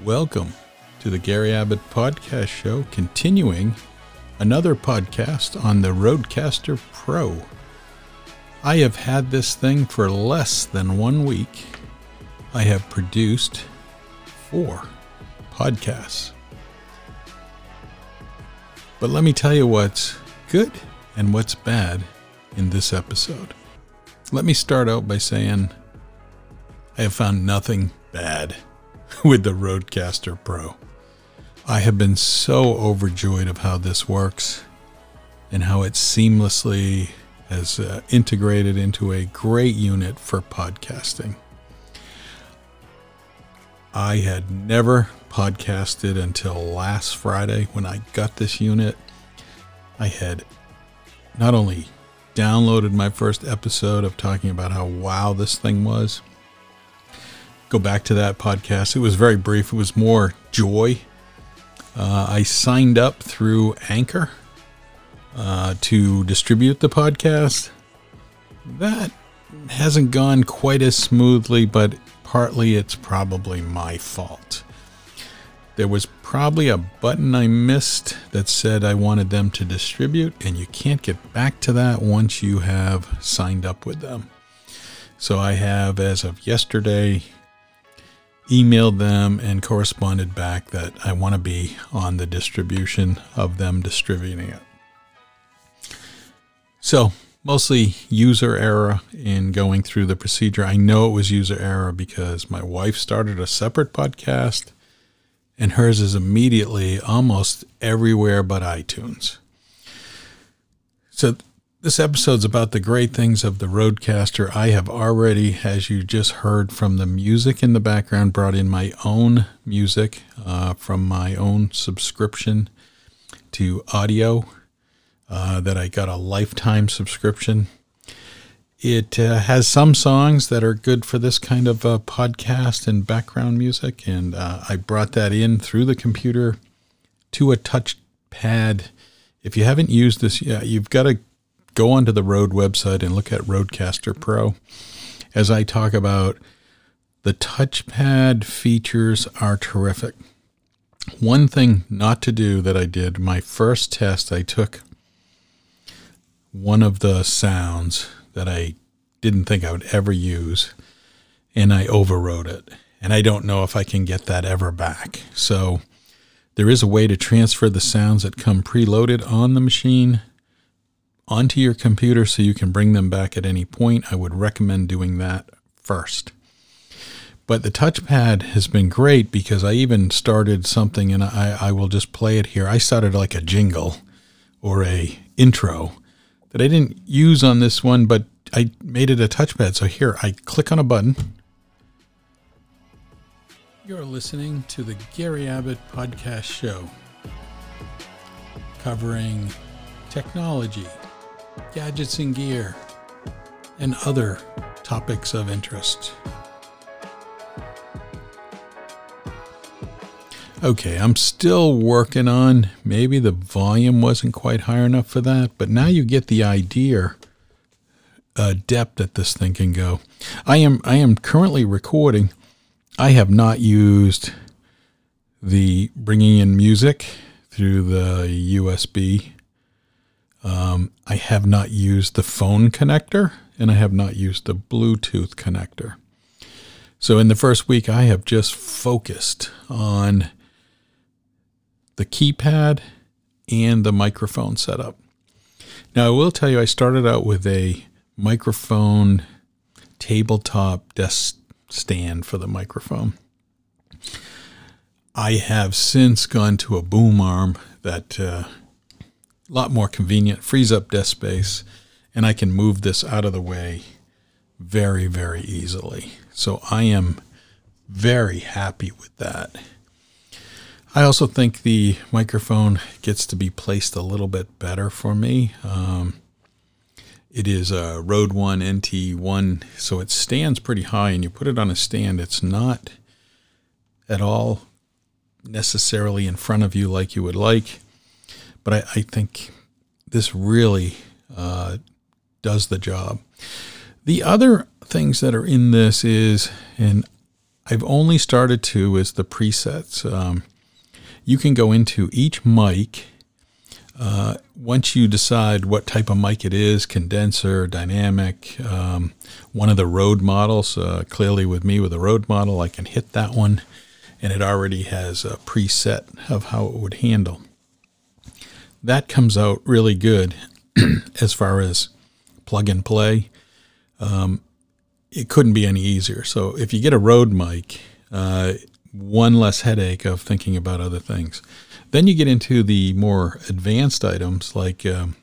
Welcome to the Gary Abbott Podcast Show, continuing another podcast on the Rodecaster Pro. I have had this thing for less than one week. I have produced four podcasts. But let me tell you what's good and what's bad in this episode. Let me start out by saying I have found nothing bad with the Rodecaster Pro. I have been so overjoyed of how this works and how it seamlessly has uh, integrated into a great unit for podcasting. I had never podcasted until last Friday when I got this unit. I had not only downloaded my first episode of talking about how wow this thing was, go back to that podcast. It was very brief, it was more joy. Uh, I signed up through Anchor uh, to distribute the podcast. That hasn't gone quite as smoothly, but partly it's probably my fault. There was probably a button I missed that said I wanted them to distribute, and you can't get back to that once you have signed up with them. So I have, as of yesterday, emailed them and corresponded back that I want to be on the distribution of them distributing it. So, mostly user error in going through the procedure. I know it was user error because my wife started a separate podcast and hers is immediately almost everywhere but iTunes. So, this episode's about the great things of the Rodecaster. I have already, as you just heard from the music in the background, brought in my own music uh, from my own subscription to audio uh, that I got a lifetime subscription. It uh, has some songs that are good for this kind of uh, podcast and background music, and uh, I brought that in through the computer to a touchpad. If you haven't used this yet, you've got to go onto the Rode website and look at Rodecaster Pro. As I talk about, the touchpad features are terrific. One thing not to do that I did, my first test, I took one of the sounds that I didn't think I would ever use and I overrode it. And I don't know if I can get that ever back. So there is a way to transfer the sounds that come preloaded on the machine onto your computer so you can bring them back at any point. I would recommend doing that first. But the touchpad has been great because I even started something and I, I will just play it here. I started like a jingle or a intro that I didn't use on this one, but I made it a touchpad. So here I click on a button. You're listening to the Gary Abbott Podcast Show covering technology, gadgets and gear, and other topics of interest. Okay, I'm still working on maybe the volume wasn't quite high enough for that, but now you get the idea uh, depth that this thing can go. I am I am currently recording. I have not used the bringing in music through the USB um, I have not used the phone connector and I have not used the Bluetooth connector. So in the first week, I have just focused on the keypad and the microphone setup. Now, I will tell you, I started out with a microphone tabletop desk stand for the microphone. I have since gone to a boom arm that uh, a lot more convenient, frees up desk space, and I can move this out of the way very, very easily. So I am very happy with that. I also think the microphone gets to be placed a little bit better for me. Um, it is a Rode One NT1, so it stands pretty high, and you put it on a stand. It's not at all necessarily in front of you like you would like but I, I think this really uh, does the job. The other things that are in this is, and I've only started to is the presets. Um, you can go into each mic. Uh, once you decide what type of mic it is, condenser, dynamic, um, one of the Rode models, uh, clearly with me with a Rode model, I can hit that one and it already has a preset of how it would handle. That comes out really good as far as plug and play. Um, it couldn't be any easier. So if you get a Rode mic, uh, one less headache of thinking about other things. Then you get into the more advanced items like um,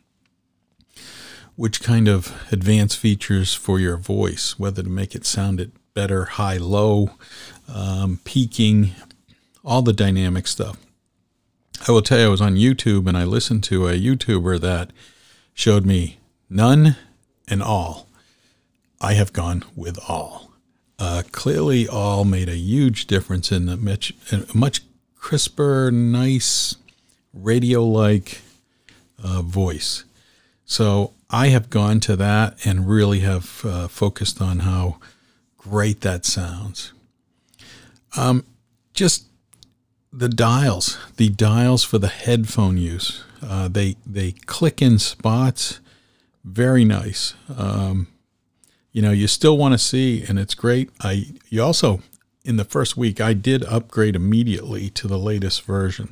which kind of advanced features for your voice, whether to make it sound it better, high, low, um, peaking, all the dynamic stuff. I will tell you, I was on YouTube and I listened to a YouTuber that showed me none and all. I have gone with all. Uh, clearly, all made a huge difference in a much, much crisper, nice, radio like uh, voice. So I have gone to that and really have uh, focused on how great that sounds. Um, just the dials, the dials for the headphone use. Uh, they they click in spots, very nice. Um, you know, you still want to see, and it's great. I you also in the first week I did upgrade immediately to the latest version,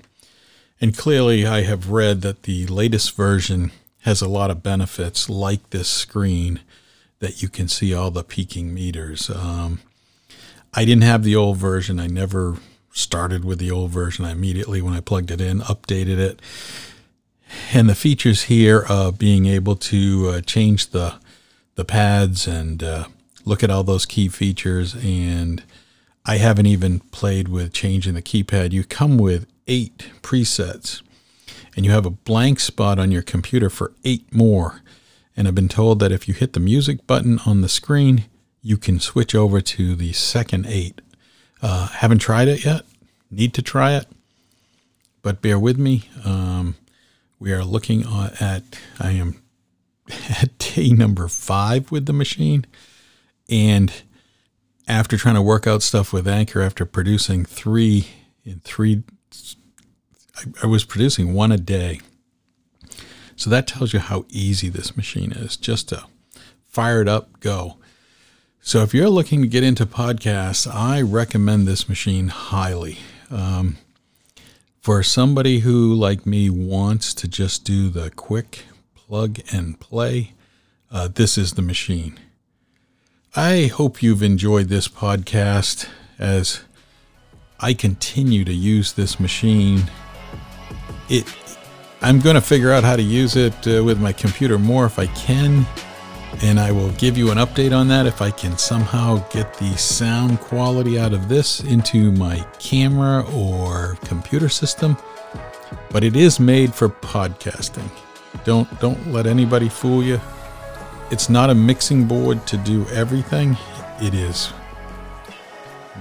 and clearly I have read that the latest version has a lot of benefits, like this screen that you can see all the peaking meters. Um, I didn't have the old version. I never started with the old version. I immediately, when I plugged it in, updated it. And the features here of being able to uh, change the the pads and uh, look at all those key features. And I haven't even played with changing the keypad. You come with eight presets, and you have a blank spot on your computer for eight more. And I've been told that if you hit the music button on the screen, you can switch over to the second eight. Uh, haven't tried it yet. Need to try it, but bear with me. Um, we are looking at. I am at day number five with the machine, and after trying to work out stuff with Anchor, after producing three in three, I, I was producing one a day. So that tells you how easy this machine is. Just to fire it up, go. So if you're looking to get into podcasts, I recommend this machine highly. Um, for somebody who, like me, wants to just do the quick plug and play, uh, this is the machine. I hope you've enjoyed this podcast as I continue to use this machine. It, I'm going to figure out how to use it uh, with my computer more if I can and I will give you an update on that if I can somehow get the sound quality out of this into my camera or computer system. But it is made for podcasting. Don't don't let anybody fool you. It's not a mixing board to do everything. It is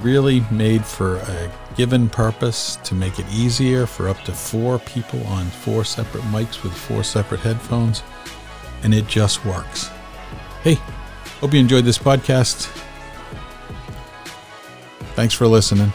really made for a given purpose to make it easier for up to four people on four separate mics with four separate headphones, and it just works. Hey, hope you enjoyed this podcast. Thanks for listening.